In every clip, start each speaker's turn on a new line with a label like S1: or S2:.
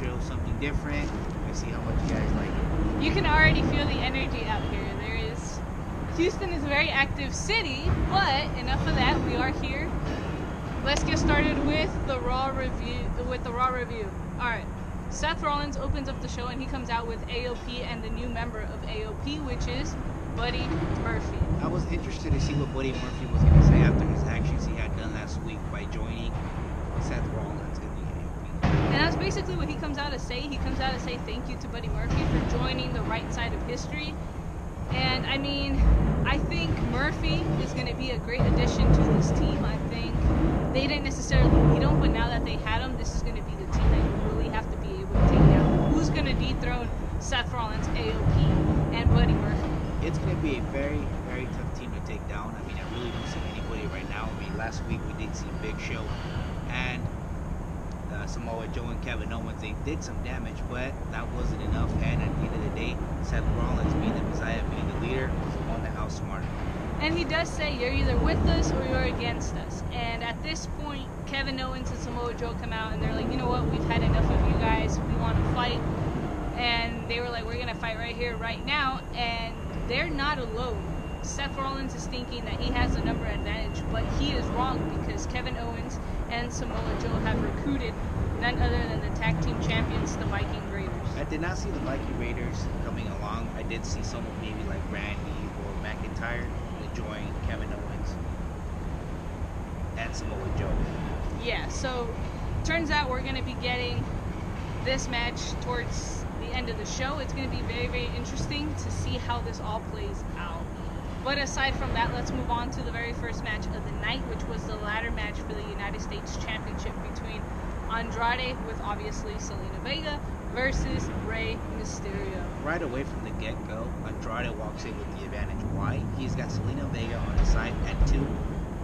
S1: Astros, something different. I see how much you guys like it.
S2: You can already feel the energy out here. There is Houston is a very active city, but enough of that. We are here. Let's get started with the Raw review. With the Raw review. All right. Seth Rollins opens up the show and he comes out with AOP and the new member of AOP, which is Buddy Murphy.
S1: I was interested to see what Buddy Murphy was going to say after his actions he had done last week by joining Seth Rollins in the AOP.
S2: And that's basically what he comes out to say. He comes out to say thank you to Buddy Murphy for joining the right side of history. And I mean, I think Murphy is going to be a great addition to this team. I think they didn't necessarily need him, but now that they had him, this is going to be the team that you really have to be able to take down. Who's going to dethrone Seth Rollins, AOP, and Buddy Murphy?
S1: It's going to be a very, very tough team to take down. I mean, I really don't see anybody right now. I mean, last week we did see Big Show and Samoa Joe and Kevin Owens. They did some damage, but that wasn't enough. And at the end of the day, Seth Rollins, being the Messiah, being the leader, was on the one that outsmarted.
S2: And he does say you're either with us or you're against us. And at this point, Kevin Owens and Samoa Joe come out and they're like, you know what, we've had enough of you guys. We want to fight. And they were like, we're gonna fight right here, right now. And they're not alone. Seth Rollins is thinking that he has a number advantage, but he is wrong because Kevin Owens and Samoa Joe have recruited none other than the tag team champions, the Viking Raiders.
S1: I did not see the Viking Raiders coming along. I did see someone maybe like Randy or McIntyre join Kevin Owens and Samoa Joe.
S2: Yeah, so turns out we're going to be getting this match towards the end of the show. It's going to be very, very interesting to see how this all plays out. But aside from that, let's move on to the very first match of the night, which was the ladder match for the United States Championship between Andrade, with obviously Zelina Vega, versus Rey Mysterio.
S1: Right away from the get go, Andrade walks in with the advantage. Why? He's got Zelina Vega on his side, and two,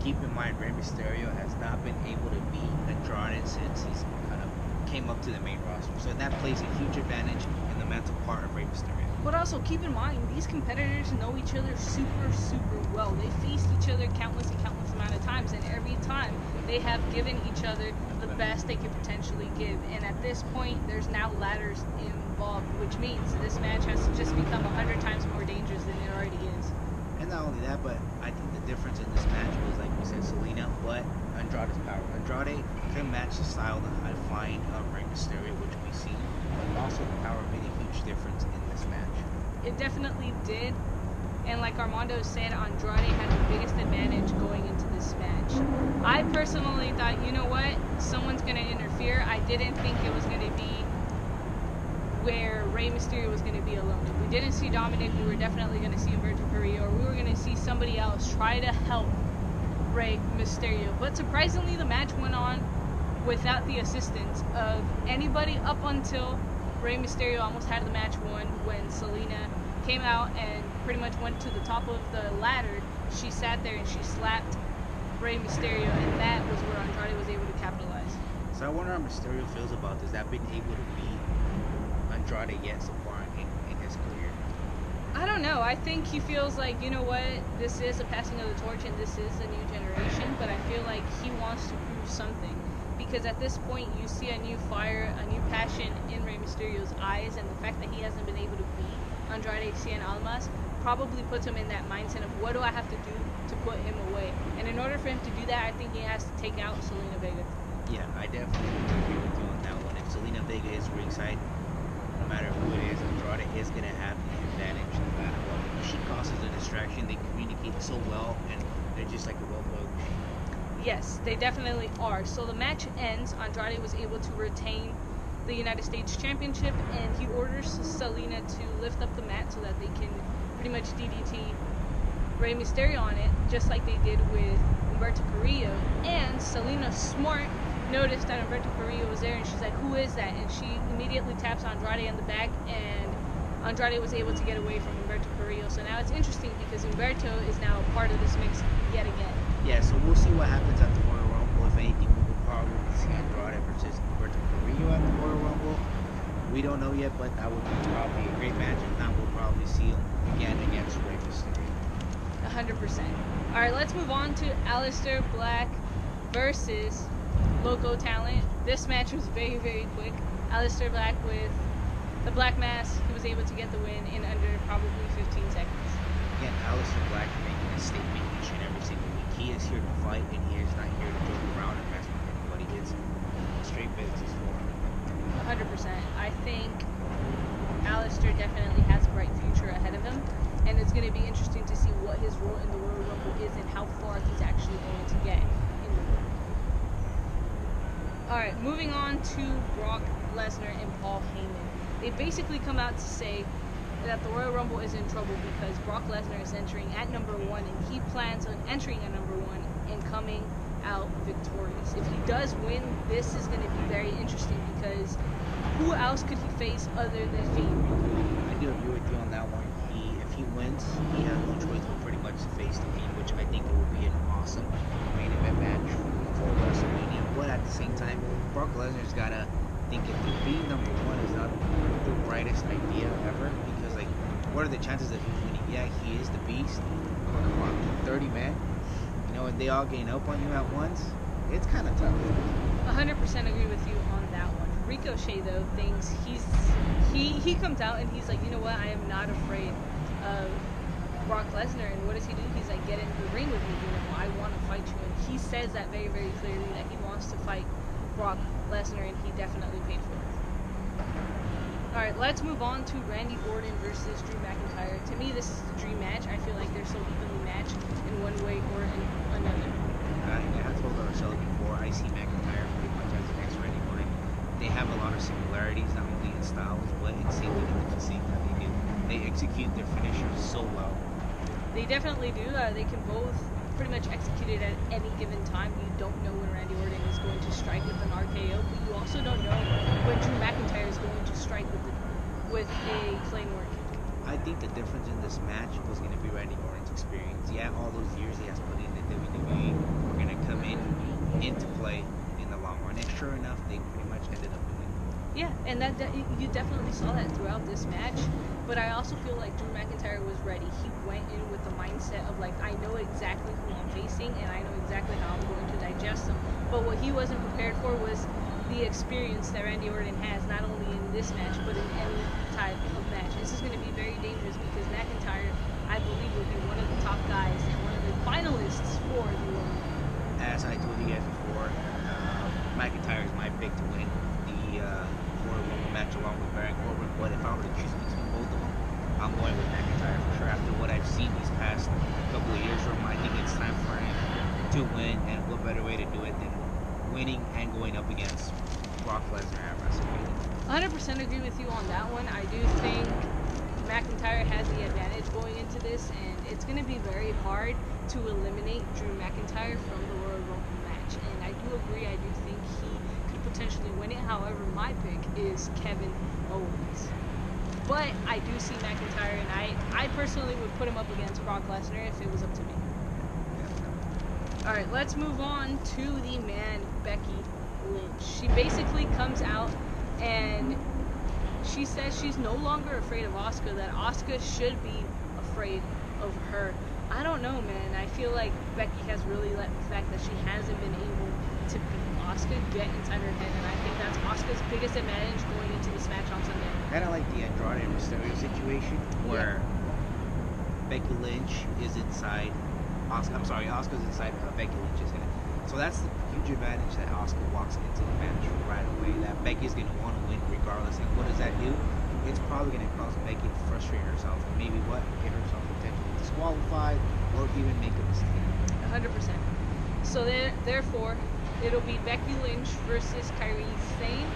S1: keep in mind, Rey Mysterio has not been able to beat Andrade since he's kind of came up to the main roster. So that plays a huge advantage in the mental part of Rey Mysterio.
S2: But also keep in mind, these competitors know each other super, super well. They faced each other countless and countless amount of times, and every time they have given each other the best they could potentially give. And at this point, there's now ladders involved, which means this match has just become a hundred times more dangerous than it already is.
S1: And not only that, but I think the difference in this match was, like we said, Zelina, but Andrade's power. Andrade can match the style that I find of Rey Mysterio, which we see, but also the power made a huge difference in this match.
S2: It definitely did. And like Armando said, Andrade had the biggest advantage going into this match. I personally thought, you know what, someone's going to interfere. I didn't think it was going to be where Rey Mysterio was going to be alone. If we didn't see Dominic, we were definitely going to see Humberto Carrillo, or we were going to see somebody else try to help Rey Mysterio. But surprisingly, the match went on without the assistance of anybody up until Rey Mysterio almost had the match won when Zelina came out and pretty much went to the top of the ladder. She sat there and she slapped Rey Mysterio, and that was where Andrade was able to capitalize.
S1: So I wonder how Mysterio feels about this. That been able to beat Andrade yet so far in, in his career.
S2: I don't know. I think he feels like, you know what, this is a passing of the torch and this is a new generation, but I feel like he wants to prove something. Because at this point, you see a new fire, a new passion in Rey Mysterio's eyes, and the fact that he hasn't been able to beat Andrade Cien Almas probably puts him in that mindset of what do I have to do to put him away. And in order for him to do that, I think he has to take out Zelina Vega.
S1: Yeah, I definitely agree with you on that one. If Zelina Vega is ringside, no matter who it is, Andrade is going to have the advantage no matter what. She causes a distraction. They communicate so well, and they're just like a well-oiled machine.
S2: Yes, they definitely are. So the match ends. Andrade was able to retain the United States Championship, and he orders Zelina to lift up the mat so that they can pretty much DDT Rey Mysterio on it, just like they did with Humberto Carrillo. And Zelina Smart noticed that Humberto Carrillo was there, and she's like, "Who is that?" And she immediately taps Andrade on the back, and Andrade was able to get away from Humberto Carrillo. So now it's interesting because Humberto is now part of this mix yet again.
S1: Yeah, so we'll see what happens at the Royal Rumble. If anything, we will probably see Andrade versus Humberto Carrillo at the Royal Rumble. We don't know yet, but that would be probably a great match. If not, we'll probably see him again against Rey Mysterio.
S2: 100%. All right, let's move on to Aleister Black versus Loco Talent. This match was very, very quick. Aleister Black with the Black Mass, he was able to get the win in under probably 15 seconds.
S1: Again, Aleister Black making a statement each and every single. He is here to fight, and he is not here to joke around and mess with anybody. It's straight business for him.
S2: 100%. I think Aleister definitely has a bright future ahead of him, and it's going to be interesting to see what his role in the Royal Rumble is and how far he's actually going to get All right, moving on to Brock Lesnar and Paul Heyman. They basically come out to say that the Royal Rumble is in trouble because Brock Lesnar is entering at number one, and he plans on entering at number one and coming out victorious. If he does win, this is going to be very interesting because who else could he face other than Fiend?
S1: I do agree with you on that one. He, if he wins, he has no choice but pretty much to face the Fiend, which I think it will be an awesome main event match for WrestleMania. But at the same time, Brock Lesnar's gotta think if the Fiend number one is not the brightest idea ever, what are the chances of him winning? Yeah, he is the Beast. But come on, 30 men. You know, and they all gain up on you at once. It's kind of tough.
S2: 100% agree with you on that one. Ricochet though thinks he's he he comes out and he's like, you know what? I am not afraid of Brock Lesnar. And what does he do? He's like, get in the ring with me. You know, I want to fight you. And he says that very very clearly that he wants to fight Brock Lesnar, and he definitely paid for it. All right, let's move on to Randy Orton versus Drew McIntyre. To me, this is the dream match. I feel like they're so evenly matched in one way or in another.
S1: Uh, yeah, I told ourselves before, I see McIntyre pretty much as the next Randy Orton. They have a lot of similarities, not only in styles, but in safety and the physique that they do. They execute their finishers so well.
S2: They definitely do. Uh, they can both pretty much execute it at any given time. You don't know when Randy Orton is going to strike with an RKO, but you also don't know when Drew McIntyre is going to strike with the, with
S1: I think the difference in this match was going to be Randy Orton's experience. Yeah, all those years he has put in the WWE were going to come in into play in the long run. And sure enough, they pretty much ended up winning.
S2: Yeah, and that you definitely saw that throughout this match. But I also feel like Drew McIntyre was ready. He went in with the mindset of like, I know exactly who I'm facing, and I know exactly how I'm going to digest them. But what he wasn't prepared for was the experience that Randy Orton has, not only in this match, but in any type of match. This is going to be very dangerous because McIntyre, I believe, will be one of the top guys and one of the finalists for the Royal Rumble.
S1: As I told you guys before, uh, McIntyre is my pick to win the uh, Royal Rumble match along with Baron Corbin. But if I were to choose between both of them, I'm going with McIntyre for sure. After what I've seen these past couple of years from him, I think it's time for him to win. And what better way to do it than winning and going up against Brock Lesnar at WrestleMania?
S2: 100% agree with you on that one. I do think McIntyre has the advantage going into this, and it's going to be very hard to eliminate Drew McIntyre from the Royal Rumble match. And I do agree, I do think he could potentially win it. However, my pick is Kevin Owens. But I do see McIntyre, and I, I personally would put him up against Brock Lesnar if it was up to me. All right, let's move on to the man Becky Lynch. She basically comes out and she says she's no longer afraid of Asuka. That Asuka should be afraid of her. I don't know, man. I feel like Becky has really let the fact that she hasn't been able to beat Asuka get inside her head, and I think that's Asuka's biggest advantage going into this match on Sunday.
S1: Kind of like the Andrade Mysterio situation where Becky Lynch is inside. Asuka, I'm sorry, Asuka's inside uh, Becky Lynch's head. So that's the huge advantage that Asuka walks into the match right away. That Becky's going to want to win regardless. And what does that do? It's probably going to cause Becky to frustrate herself and maybe what? Get herself potentially disqualified or even make a mistake.
S2: 100%. So then, therefore, it'll be Becky Lynch versus Kairi Sane.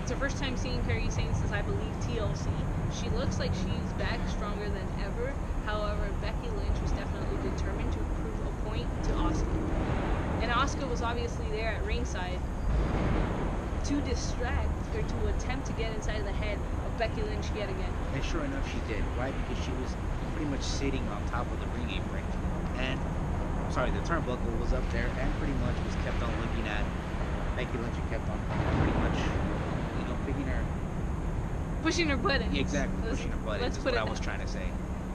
S2: It's the first time seeing Kairi Sane since I believe TLC. She looks like she's back stronger than ever. However, Becky Lynch was definitely determined to prove a point to Asuka. And Asuka was obviously there at ringside to distract to attempt to get inside the head of Becky Lynch yet again.
S1: And sure enough, she did, Why? Because she was pretty much sitting on top of the ring apron. And, sorry, the turnbuckle was up there and pretty much was kept on looking at Becky Lynch and kept on pretty much, you know, picking her.
S2: Pushing her button.
S1: Yeah, exactly,
S2: Let's-
S1: pushing her butt.
S2: let's
S1: That's what I was trying to say.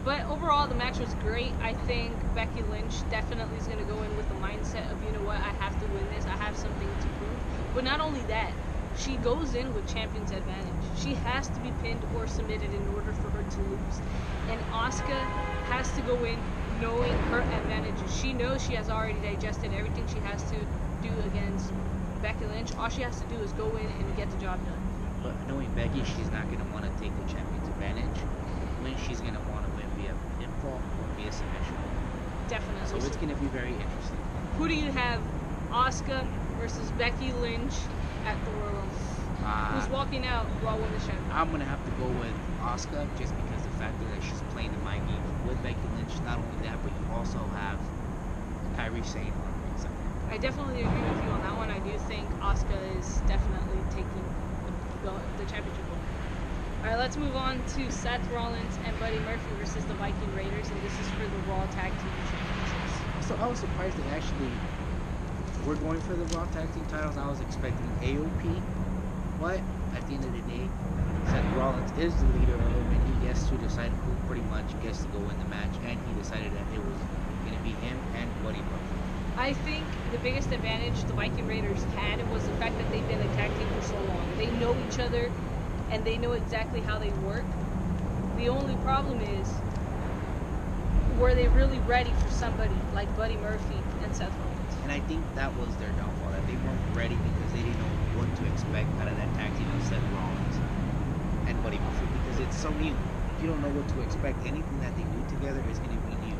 S2: But overall, the match was great. I think Becky Lynch definitely is going to go in with the mindset of, you know what, I have to win this. I have something to prove. But not only that, she goes in with champion's advantage. She has to be pinned or submitted in order for her to lose. And Asuka has to go in knowing her advantages. She knows she has already digested everything she has to do against Becky Lynch. All she has to do is go in and get the job done.
S1: But knowing Becky, she's not going to want to take the champion's advantage. When she's going to want to win via pinfall or via submission.
S2: Definitely.
S1: So it's going to be very interesting.
S2: Who do you have? Asuka versus Becky Lynch at the Royal Rumble.
S1: Uh,
S2: Who's walking out Raw Women's Champion?
S1: I'm gonna have to go with Asuka just because the fact that she's playing the mind games with Becky Lynch. Not only that, but you also have Kairi Sane on ringside.
S2: I definitely agree with you on that one. I do think Asuka is definitely taking the, the championship. All right, let's move on to Seth Rollins and Buddy Murphy versus the Viking Raiders, and this is for the Raw Tag Team Championships.
S1: So I was surprised they actually were going for the Raw Tag Team titles. I was expecting AOP, but at the end of the day, Seth Rollins is the leader of them, and he gets to decide who pretty much gets to go in the match, and he decided that it was going to be him and Buddy Murphy.
S2: I think the biggest advantage the Viking Raiders had was the fact that they've been a tag team for so long. They know each other and they know exactly how they work. The only problem is, were they really ready for somebody like Buddy Murphy and Seth Rollins?
S1: And I think that was their downfall, that they weren't ready because they didn't know what to expect out of that tag team of Seth Rollins and Buddy Murphy because it's so new. If you don't know what to expect, anything that they do together is going to be new.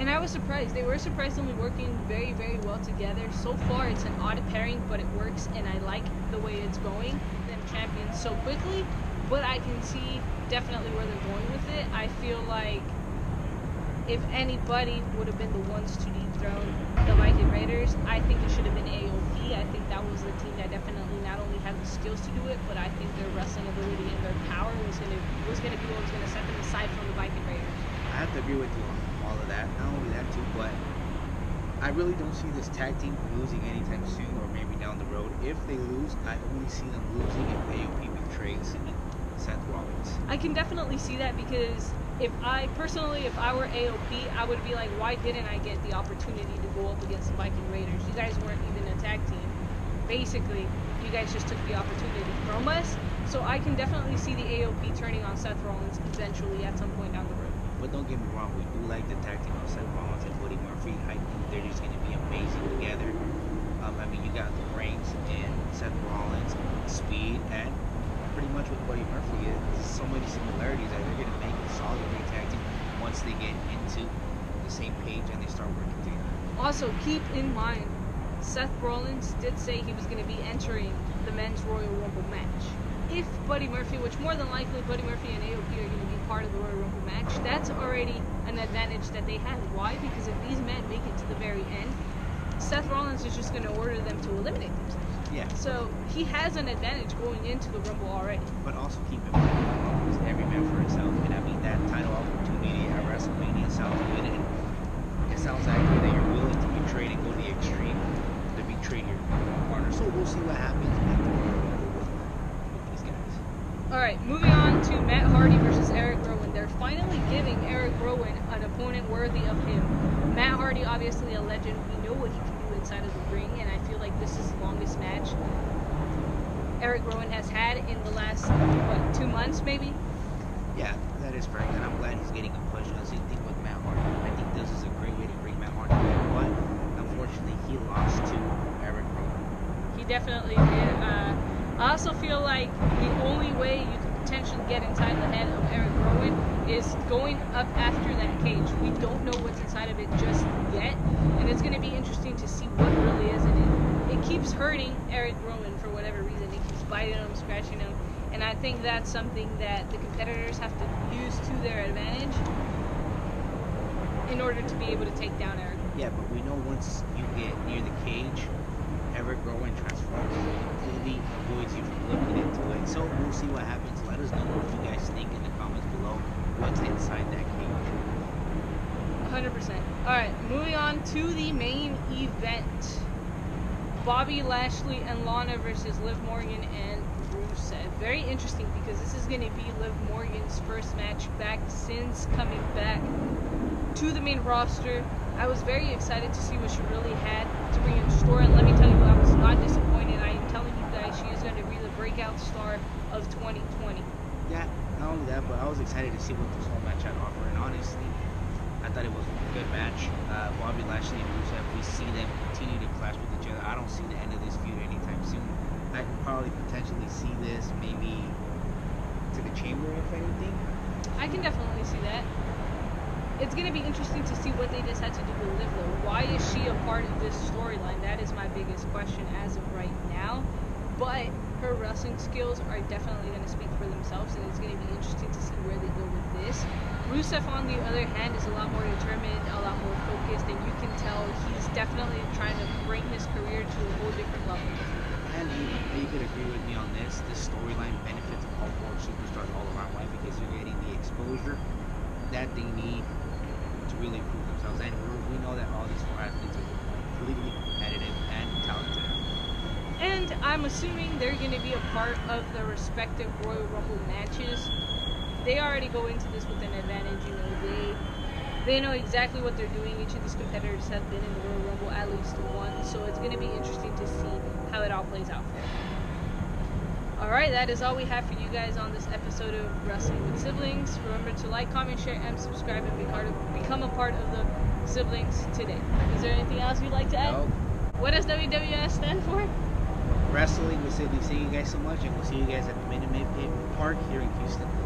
S2: And I was surprised. They were surprisingly working very, very well together. So far, it's an odd pairing, but it works, and I like the way it's going. Them champions so quickly, but I can see definitely where they're going with it. I feel like if anybody would have been the ones to the Viking Raiders, I think it should have been AOP. I think that was the team that definitely not only had the skills to do it, but I think their wrestling ability and their power was gonna was gonna be what was gonna set them aside from the Viking Raiders.
S1: I have to agree with you on all of that. Not only that too, but I really don't see this tag team losing anytime soon, or maybe down the road. If they lose, I only see them losing if AOP betrays Seth Rollins.
S2: I can definitely see that because if I personally, if I were AOP, I would be like, why didn't I get the opportunity to go up against the Viking Raiders? You guys weren't even a tag team. Basically, you guys just took the opportunity from us. So I can definitely see the AOP turning on Seth Rollins eventually at some point down the road.
S1: But don't get me wrong, we do like the tag team of Seth Rollins and Buddy Murphy. I think they're just going to be amazing together. Um, I mean, you got the brains and Seth Rollins, speed, and pretty much with Buddy Murphy, it's so many similarities that they're going to make a solid tag team once they get into the same page and they start working together.
S2: Also, keep in mind, Seth Rollins did say he was going to be entering the men's Royal Rumble match. If Buddy Murphy, which more than likely Buddy Murphy and AOP are going to be part of the Royal Rumble match, that's already an advantage that they have. Why? Because if these men make it to the very end, Seth Rollins is just going to order them to eliminate themselves.
S1: Yeah.
S2: So he has an advantage going into the Rumble already.
S1: But also keep in mind, every man for himself. And I mean, that title opportunity at WrestleMania sounds good. And it sounds like that you're willing to be and go the extreme to betray your partner. So we'll see what happens at the Rumble with, with these guys.
S2: All right, moving on to Matt Hardy versus Eric Rowan. They're finally giving Eric Rowan an opponent worthy of him. Matt Hardy, obviously a legend. We know what he can do inside of the ring, and I feel like this is the longest match Eric Rowan has had in the last what two months, maybe.
S1: Yeah, that is correct. And I'm glad he's getting a push. The same thing with Matt Hardy. I think this is a great way to bring Matt Hardy back. But unfortunately, he lost to Eric Rowan.
S2: He definitely did. Uh, I also feel like the only way you potentially get inside the head of Eric Rowan is going up after that cage. We don't know what's inside of it just yet, and it's going to be interesting to see what really is in it. It keeps hurting Eric Rowan for whatever reason. It keeps biting him, scratching him, and I think that's something that the competitors have to use to their advantage in order to be able to take down Eric.
S1: Yeah, but we know once you get near the cage, Eric Rowan transforms completely avoids you from looking into it. So we'll see what happens. Us know what you guys think in the comments below. What's inside that cage?
S2: 100%. Alright, moving on to the main event. Bobby Lashley and Lana versus Liv Morgan and Rusev. Very interesting because this is going to be Liv Morgan's first match back since coming back to the main roster. I was very excited to see what she really had to bring in the store, and let me tell you, I was not disappointed. I am telling you guys, she is going to be the breakout star of 2020.
S1: Yeah, not only that, but I was excited to see what this whole match had to offer, and honestly, I thought it was a good match. Uh, Bobby Lashley and Rusev, we see them continue to clash with each other. I don't see the end of this feud anytime soon. I can probably potentially see this maybe to the chamber, if anything.
S2: I can definitely see that. It's going to be interesting to see what they decide to do with Liv, though. Why is she a part of this storyline? That is my biggest question as of right now. But her wrestling skills are definitely going to speak for themselves, and it's going to be interesting to see where they go with this. Rusev, on the other hand, is a lot more determined, a lot more focused, and you can tell he's definitely trying to bring his career to a whole different level.
S1: And you, you could agree with me on this. This storyline benefits all four superstars all around. Why? Because you're getting the exposure that they need to really improve themselves. And we know that all these four athletes are completely competitive and talented.
S2: And I'm assuming they're going to be a part of the respective Royal Rumble matches they already go into this with an advantage. You know, they they know exactly what they're doing. Each of these competitors have been in the Royal Rumble at least once, so it's going to be interesting to see how it all plays out for them. Alright, that is all we have for you guys on this episode of Wrestling with Siblings. Remember to like, comment, share, and subscribe and be part of, become a part of the siblings today. Is there anything else you'd like to add?
S1: No.
S2: What does WWS stand for?
S1: Wrestling with Siblings. Thank you guys so much, and we'll see you guys at the Minute Maid Park here in Houston.